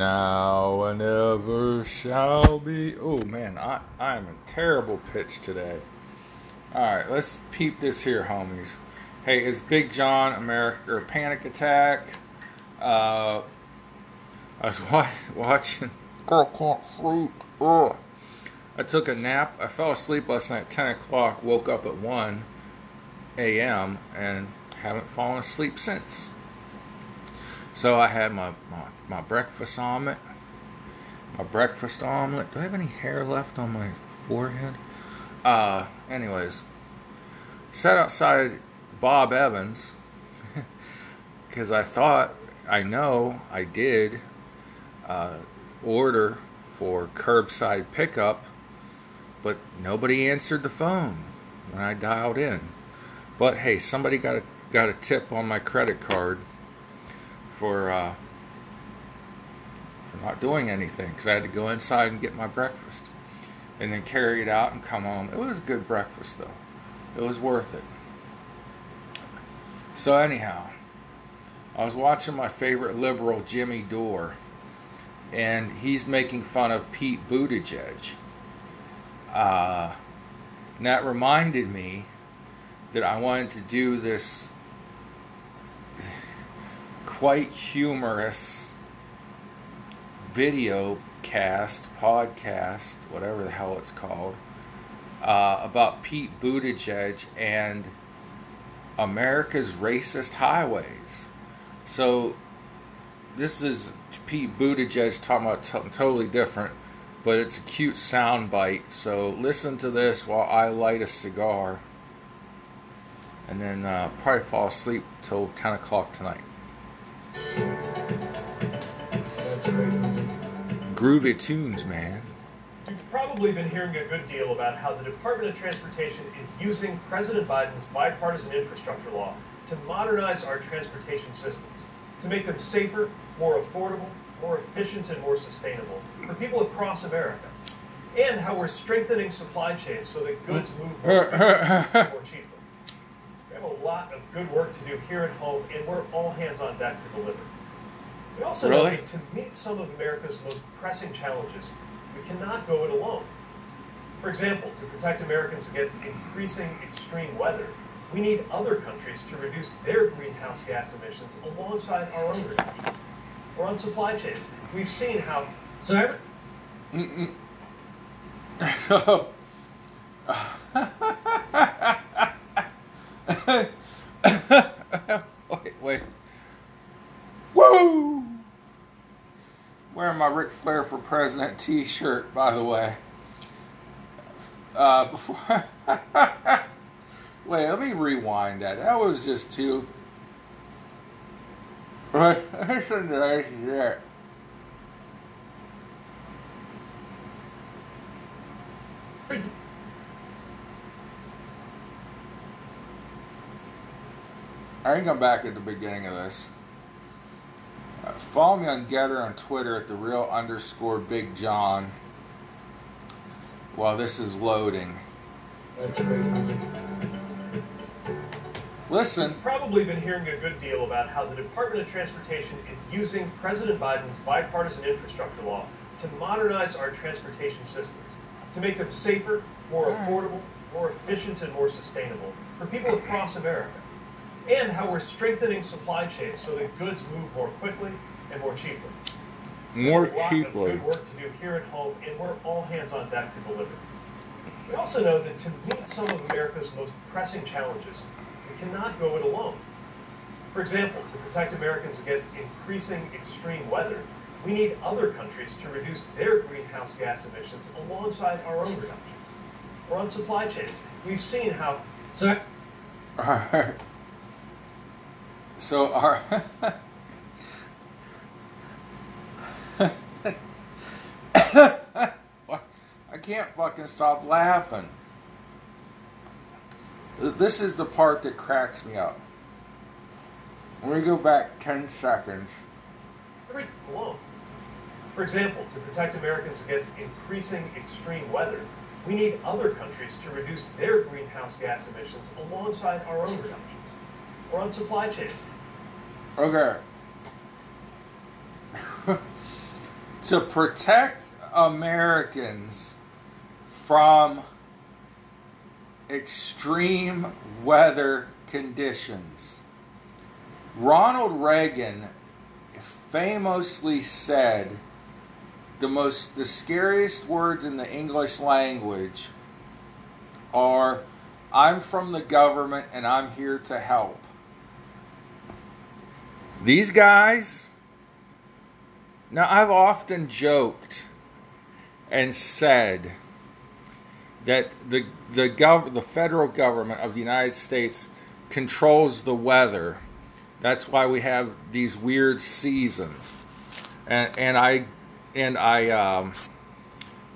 Now and ever shall be. Oh man, I, I am in terrible pitch today. Alright, let's peep this here, homies. Hey, it's Big John, America, or Panic Attack. Uh, I was wa- watching. I can't sleep. Ugh. I took a nap. I fell asleep last night at 10 o'clock, woke up at 1 a.m., and haven't fallen asleep since. So I had my, my, my breakfast omelet. My breakfast omelet. Do I have any hair left on my forehead? Uh, anyways, sat outside Bob Evans because I thought, I know I did uh, order for curbside pickup, but nobody answered the phone when I dialed in. But hey, somebody got a got a tip on my credit card for uh, not doing anything because I had to go inside and get my breakfast and then carry it out and come home. It was a good breakfast though. It was worth it. So anyhow, I was watching my favorite liberal Jimmy Dore, and he's making fun of Pete Buttigieg. Uh, and that reminded me that I wanted to do this quite humorous video cast, podcast, whatever the hell it's called, uh, about Pete Buttigieg and America's racist highways. So, this is Pete Buttigieg talking about something totally different, but it's a cute sound bite. So, listen to this while I light a cigar and then uh, probably fall asleep till 10 o'clock tonight. Groovy tunes, man. You've probably been hearing a good deal about how the Department of Transportation is using President Biden's bipartisan infrastructure law to modernize our transportation systems, to make them safer, more affordable, more efficient, and more sustainable for people across America. And how we're strengthening supply chains so that goods mm. move more, more cheaply. We have a lot of good work to do here at home, and we're all hands on deck to deliver. We also know that to meet some of America's most pressing challenges, we cannot go it alone. For example, to protect Americans against increasing extreme weather, we need other countries to reduce their greenhouse gas emissions alongside our own reductions. Or on supply chains, we've seen how. So, every- So, wait, wait. Woo! Wearing my Ric Flair for President t shirt, by the way. Uh, before. wait, let me rewind that. That was just too. Listen to shit. I think I'm back at the beginning of this. Uh, follow me on GETTR on Twitter at the real underscore Big John while this is loading. Listen, You've probably been hearing a good deal about how the Department of Transportation is using President Biden's bipartisan infrastructure law to modernize our transportation systems, to make them safer, more affordable, more efficient, and more sustainable for people across America. And how we're strengthening supply chains so that goods move more quickly and more cheaply. more a lot of cheaply. good work to do here at home, and we're all hands on deck to deliver. We also know that to meet some of America's most pressing challenges, we cannot go it alone. For example, to protect Americans against increasing extreme weather, we need other countries to reduce their greenhouse gas emissions alongside our own reductions. Or on supply chains, we've seen how. So, Alright. So our I can't fucking stop laughing. This is the part that cracks me up. Let me go back 10 seconds, alone. For example, to protect Americans against increasing extreme weather, we need other countries to reduce their greenhouse gas emissions alongside our own reductions. Or on supply chains. okay. to protect Americans from extreme weather conditions. Ronald Reagan famously said the most the scariest words in the English language are I'm from the government and I'm here to help. These guys now I've often joked and said that the the gov- the federal government of the United States controls the weather. That's why we have these weird seasons, and and I and I um,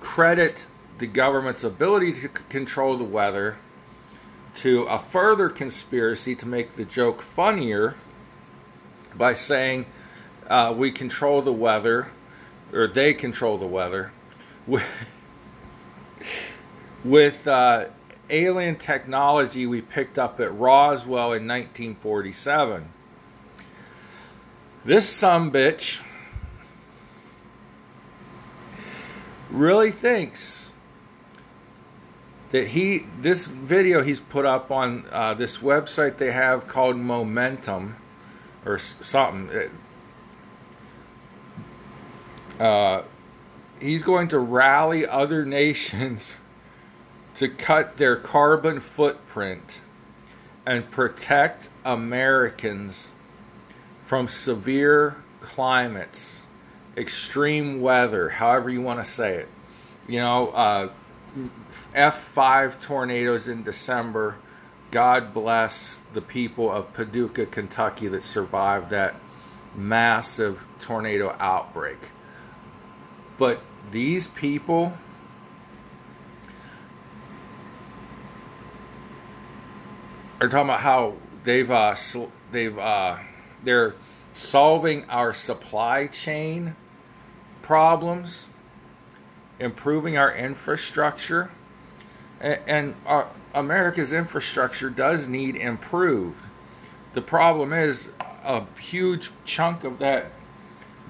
credit the government's ability to c- control the weather to a further conspiracy to make the joke funnier by saying uh, we control the weather or they control the weather with uh, alien technology we picked up at Roswell in 1947. This some bitch really thinks that he this video he's put up on uh, this website they have called Momentum or something. Uh, he's going to rally other nations to cut their carbon footprint and protect Americans from severe climates, extreme weather, however you want to say it. You know, uh, F5 tornadoes in December. God bless the people of Paducah, Kentucky that survived that massive tornado outbreak. But these people are talking about how they've uh, they've uh, they're solving our supply chain problems, improving our infrastructure, and, and our, America's infrastructure does need improved. The problem is a huge chunk of that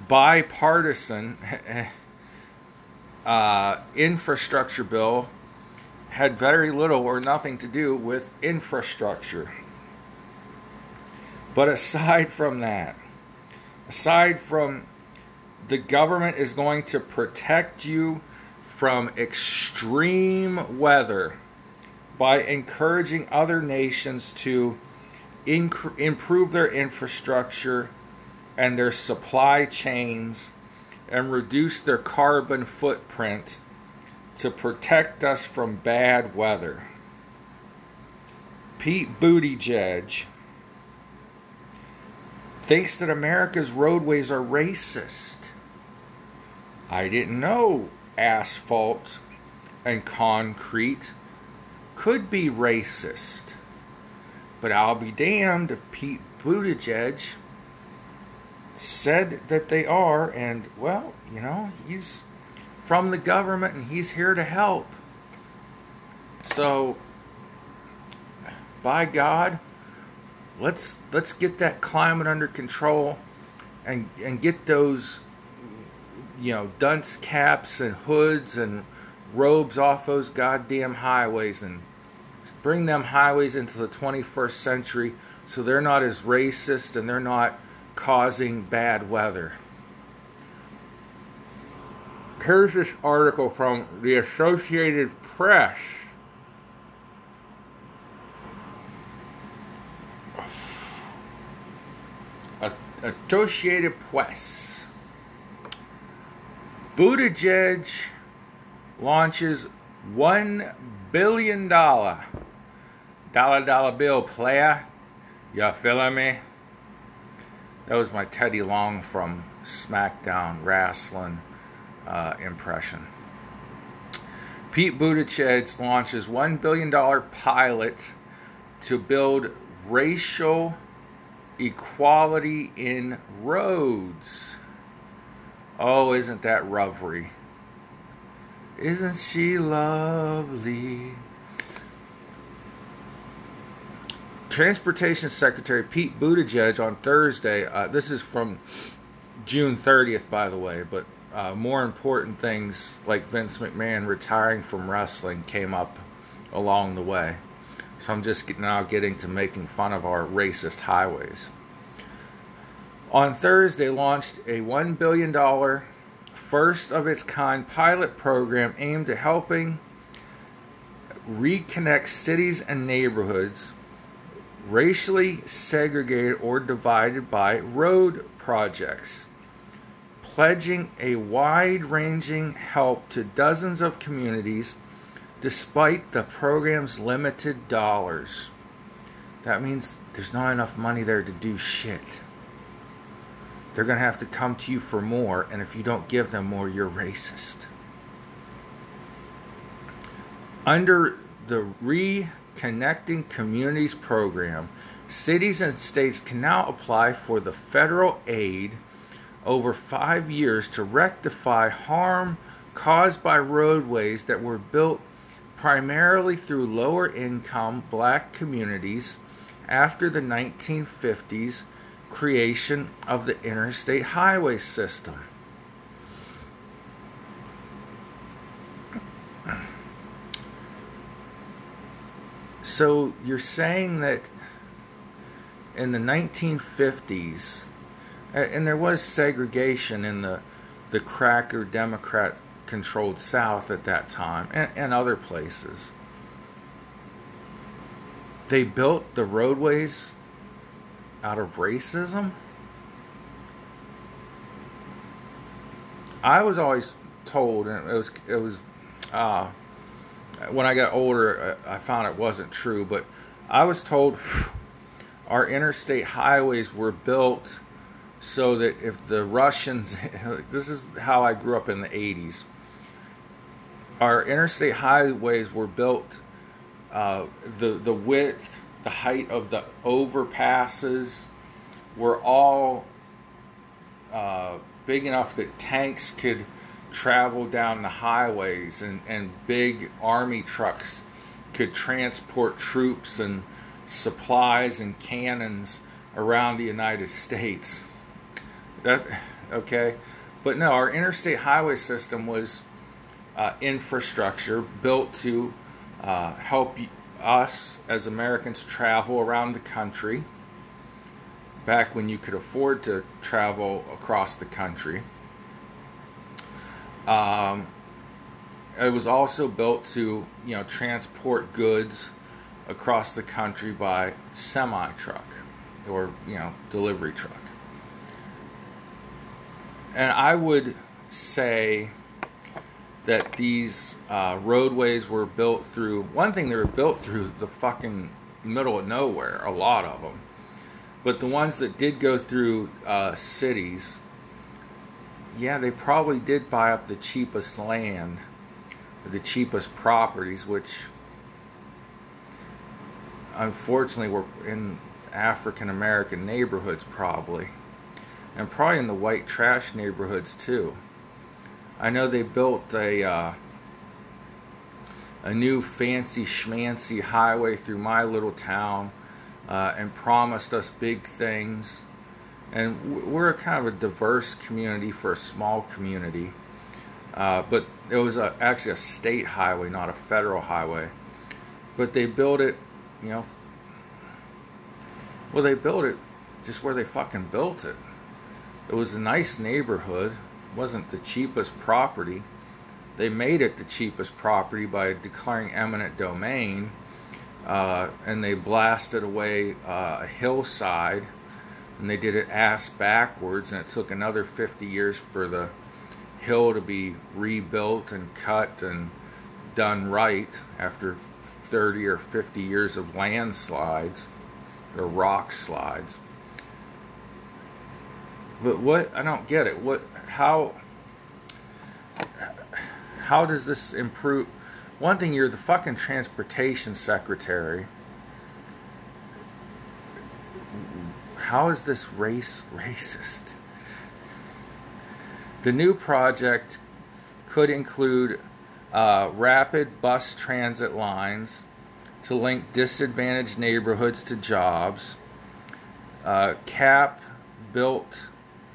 bipartisan uh, infrastructure bill had very little or nothing to do with infrastructure. But aside from that, aside from the government is going to protect you from extreme weather by encouraging other nations to inc- improve their infrastructure and their supply chains and reduce their carbon footprint to protect us from bad weather. Pete Buttigieg thinks that America's roadways are racist. I didn't know asphalt and concrete could be racist. But I'll be damned if Pete Buttigieg said that they are, and well, you know, he's from the government and he's here to help. So, by God, let's let's get that climate under control and and get those you know dunce caps and hoods and robes off those goddamn highways and bring them highways into the 21st century so they're not as racist and they're not causing bad weather. Here's this article from the Associated Press. Associated Press. Buttigieg launches one billion dollar dollar dollar bill player. You feeling me? That was my Teddy Long from SmackDown Wrestling uh, impression. Pete Buttigieg launches $1 billion pilot to build racial equality in roads. Oh, isn't that rovery? Isn't she lovely? Transportation Secretary Pete Buttigieg on Thursday. Uh, this is from June 30th, by the way, but uh, more important things like Vince McMahon retiring from wrestling came up along the way. So I'm just now getting to making fun of our racist highways. On Thursday, launched a $1 billion, first of its kind pilot program aimed at helping reconnect cities and neighborhoods racially segregated or divided by road projects, pledging a wide ranging help to dozens of communities despite the program's limited dollars. That means there's not enough money there to do shit. They're going to have to come to you for more, and if you don't give them more, you're racist. Under the Reconnecting Communities program, cities and states can now apply for the federal aid over five years to rectify harm caused by roadways that were built primarily through lower income black communities after the 1950s creation of the interstate highway system. So you're saying that in the 1950s, and there was segregation in the the cracker Democrat controlled South at that time and, and other places. They built the roadways out of racism. I was always told, and it was it was uh, when I got older, I found it wasn't true, but I was told our interstate highways were built so that if the Russians, this is how I grew up in the 80s, our interstate highways were built, uh, the, the width, the height of the overpasses were all uh, big enough that tanks could travel down the highways and, and big army trucks could transport troops and supplies and cannons around the United States. That okay, but no, our interstate highway system was uh, infrastructure built to uh, help us as Americans travel around the country. Back when you could afford to travel across the country. Um, it was also built to, you know, transport goods across the country by semi truck or, you know, delivery truck. And I would say these uh, roadways were built through one thing they were built through the fucking middle of nowhere, a lot of them. But the ones that did go through uh, cities yeah, they probably did buy up the cheapest land, the cheapest properties, which unfortunately were in African American neighborhoods, probably, and probably in the white trash neighborhoods too. I know they built a uh, a new fancy schmancy highway through my little town uh, and promised us big things and we're a kind of a diverse community for a small community. Uh, but it was a, actually a state highway, not a federal highway. But they built it, you know. Well, they built it just where they fucking built it. It was a nice neighborhood. Wasn't the cheapest property. They made it the cheapest property by declaring eminent domain, uh, and they blasted away uh, a hillside and they did it ass backwards, and it took another 50 years for the hill to be rebuilt and cut and done right after 30 or 50 years of landslides or rock slides. But what I don't get it. What how how does this improve? One thing you're the fucking transportation secretary How is this race racist? The new project could include uh, rapid bus transit lines to link disadvantaged neighborhoods to jobs, uh, cap built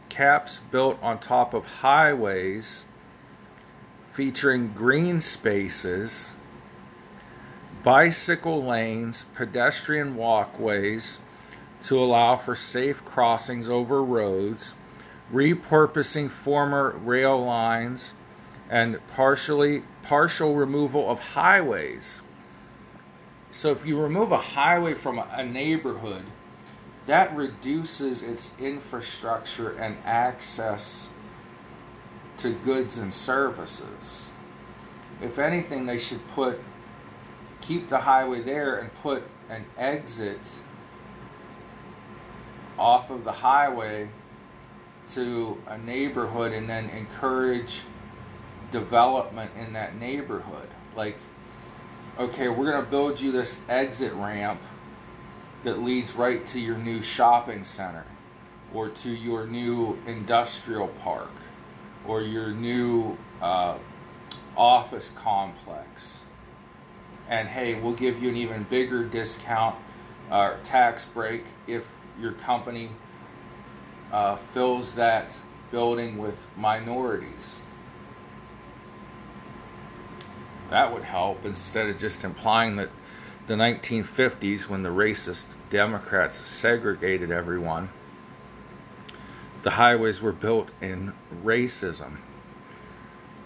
caps built on top of highways featuring green spaces, bicycle lanes, pedestrian walkways to allow for safe crossings over roads, repurposing former rail lines, and partially partial removal of highways. So if you remove a highway from a neighborhood, that reduces its infrastructure and access to goods and services. If anything, they should put keep the highway there and put an exit off of the highway to a neighborhood and then encourage development in that neighborhood. Like, okay, we're going to build you this exit ramp that leads right to your new shopping center or to your new industrial park or your new uh, office complex. And hey, we'll give you an even bigger discount or uh, tax break if your company uh, fills that building with minorities. That would help instead of just implying that the 1950s, when the racist Democrats segregated everyone, the highways were built in racism.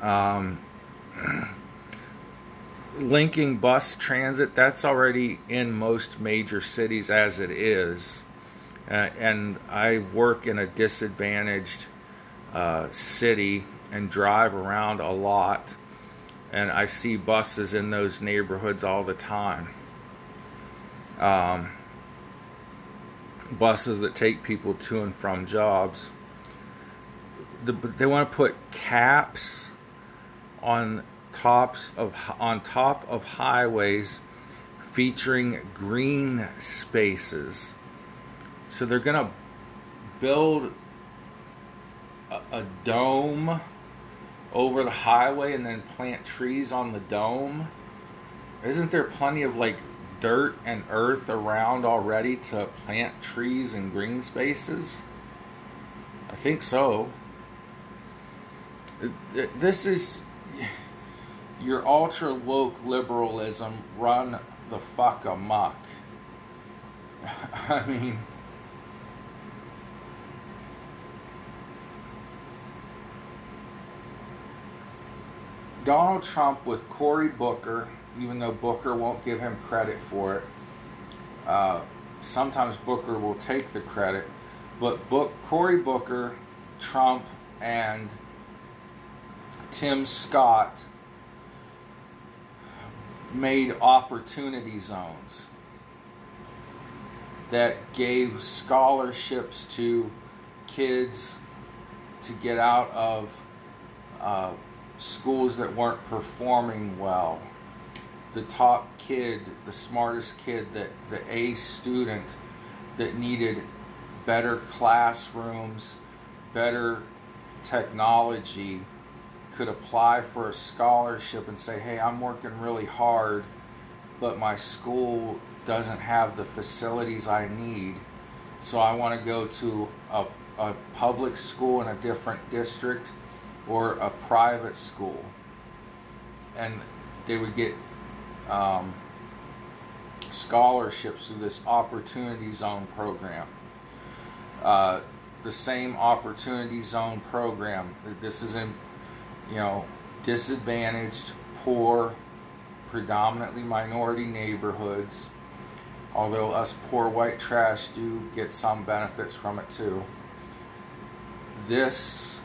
Um, linking bus transit, that's already in most major cities as it is. Uh, and I work in a disadvantaged uh, city and drive around a lot, and I see buses in those neighborhoods all the time. Um, buses that take people to and from jobs. The, they want to put caps on tops of on top of highways featuring green spaces so they're going to build a, a dome over the highway and then plant trees on the dome. Isn't there plenty of like dirt and earth around already to plant trees and green spaces? I think so. This is your ultra woke liberalism run the fuck amok. I mean, Donald Trump with Cory Booker, even though Booker won't give him credit for it. Uh, sometimes Booker will take the credit, but Book Cory Booker, Trump, and Tim Scott made opportunity zones that gave scholarships to kids to get out of uh, schools that weren't performing well. The top kid, the smartest kid, that the A student that needed better classrooms, better technology could apply for a scholarship and say, "Hey, I'm working really hard, but my school doesn't have the facilities I need, so I want to go to a, a public school in a different district or a private school, and they would get um, scholarships through this Opportunity Zone program. Uh, the same Opportunity Zone program. This is in, you know, disadvantaged, poor, predominantly minority neighborhoods. Although us poor white trash do get some benefits from it too. This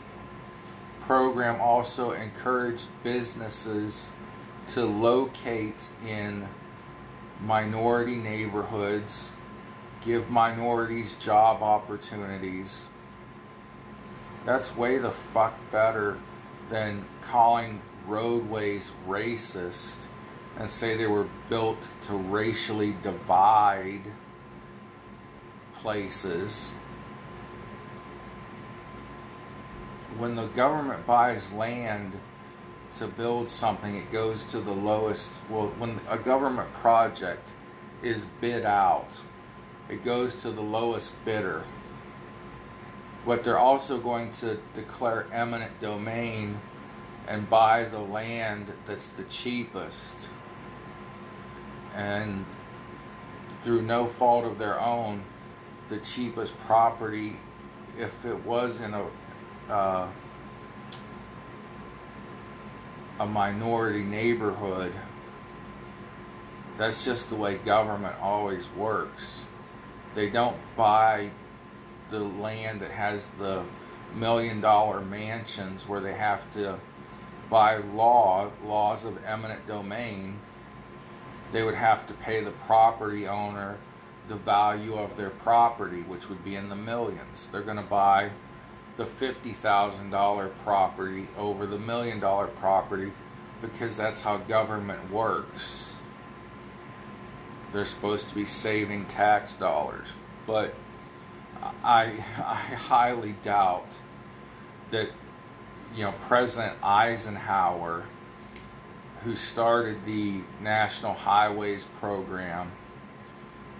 program also encouraged businesses to locate in minority neighborhoods, give minorities job opportunities. That's way the fuck better than calling roadways racist and say they were built to racially divide places. when the government buys land to build something, it goes to the lowest. Well, when a government project is bid out, it goes to the lowest bidder. but they're also going to declare eminent domain and buy the land that's the cheapest. And through no fault of their own, the cheapest property, if it was in a uh, a minority neighborhood, that's just the way government always works. They don't buy the land that has the million dollar mansions where they have to by law laws of eminent domain they would have to pay the property owner the value of their property which would be in the millions they're going to buy the $50,000 property over the million dollar property because that's how government works. They're supposed to be saving tax dollars. But I, I highly doubt that you know President Eisenhower, who started the National Highways Program,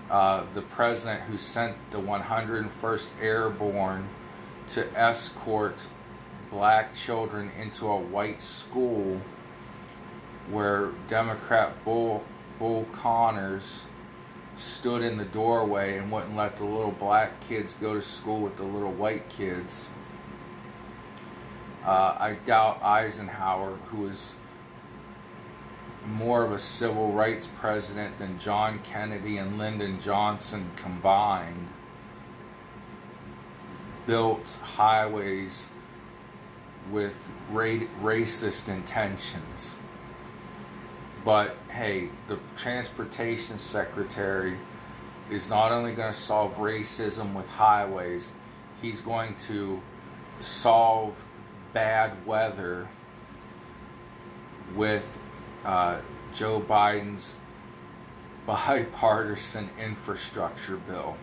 uh, the president who sent the 101st Airborne to escort black children into a white school where Democrat Bull Bull Connors stood in the doorway and wouldn't let the little black kids go to school with the little white kids. Uh, I doubt Eisenhower, who was more of a civil rights president than John Kennedy and Lyndon Johnson combined, built highways with ra- racist intentions. But hey, the transportation secretary is not only going to solve racism with highways, he's going to solve bad weather with uh, Joe Biden's bipartisan infrastructure bill.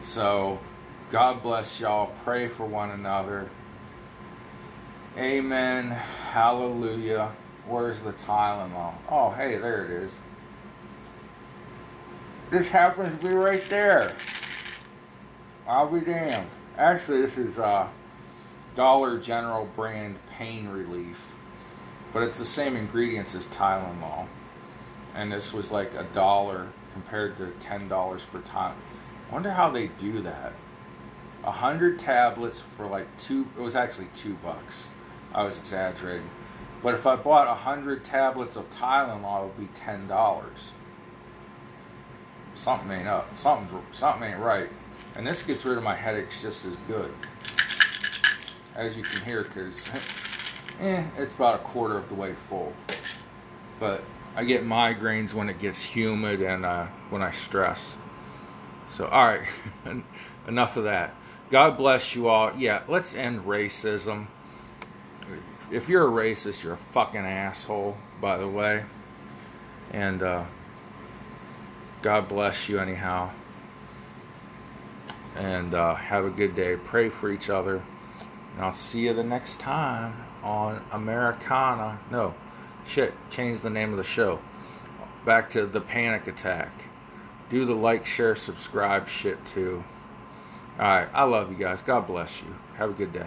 So, God bless y'all. Pray for one another. Amen. Hallelujah. Where's the Tylenol? Oh, hey, there it is. This happens to be right there. I'll be damned. Actually, this is uh, Dollar General brand pain relief, but it's the same ingredients as Tylenol. And this was like a dollar compared to ten dollars for Tylenol. Wonder how they do that. A hundred tablets for like two. It was actually two bucks. I was exaggerating. But if I bought a hundred tablets of Tylenol, it would be ten dollars. Something ain't up. Something's something ain't right. And this gets rid of my headaches just as good, as you can hear, because eh, it's about a quarter of the way full. But I get migraines when it gets humid and uh, when I stress. So, all right, enough of that. God bless you all. Yeah, let's end racism if you're a racist, you're a fucking asshole, by the way. And uh, God bless you, anyhow. And uh, have a good day. Pray for each other. And I'll see you the next time on Americana. No, shit, change the name of the show. Back to the panic attack. Do the like, share, subscribe shit too. Alright, I love you guys. God bless you. Have a good day.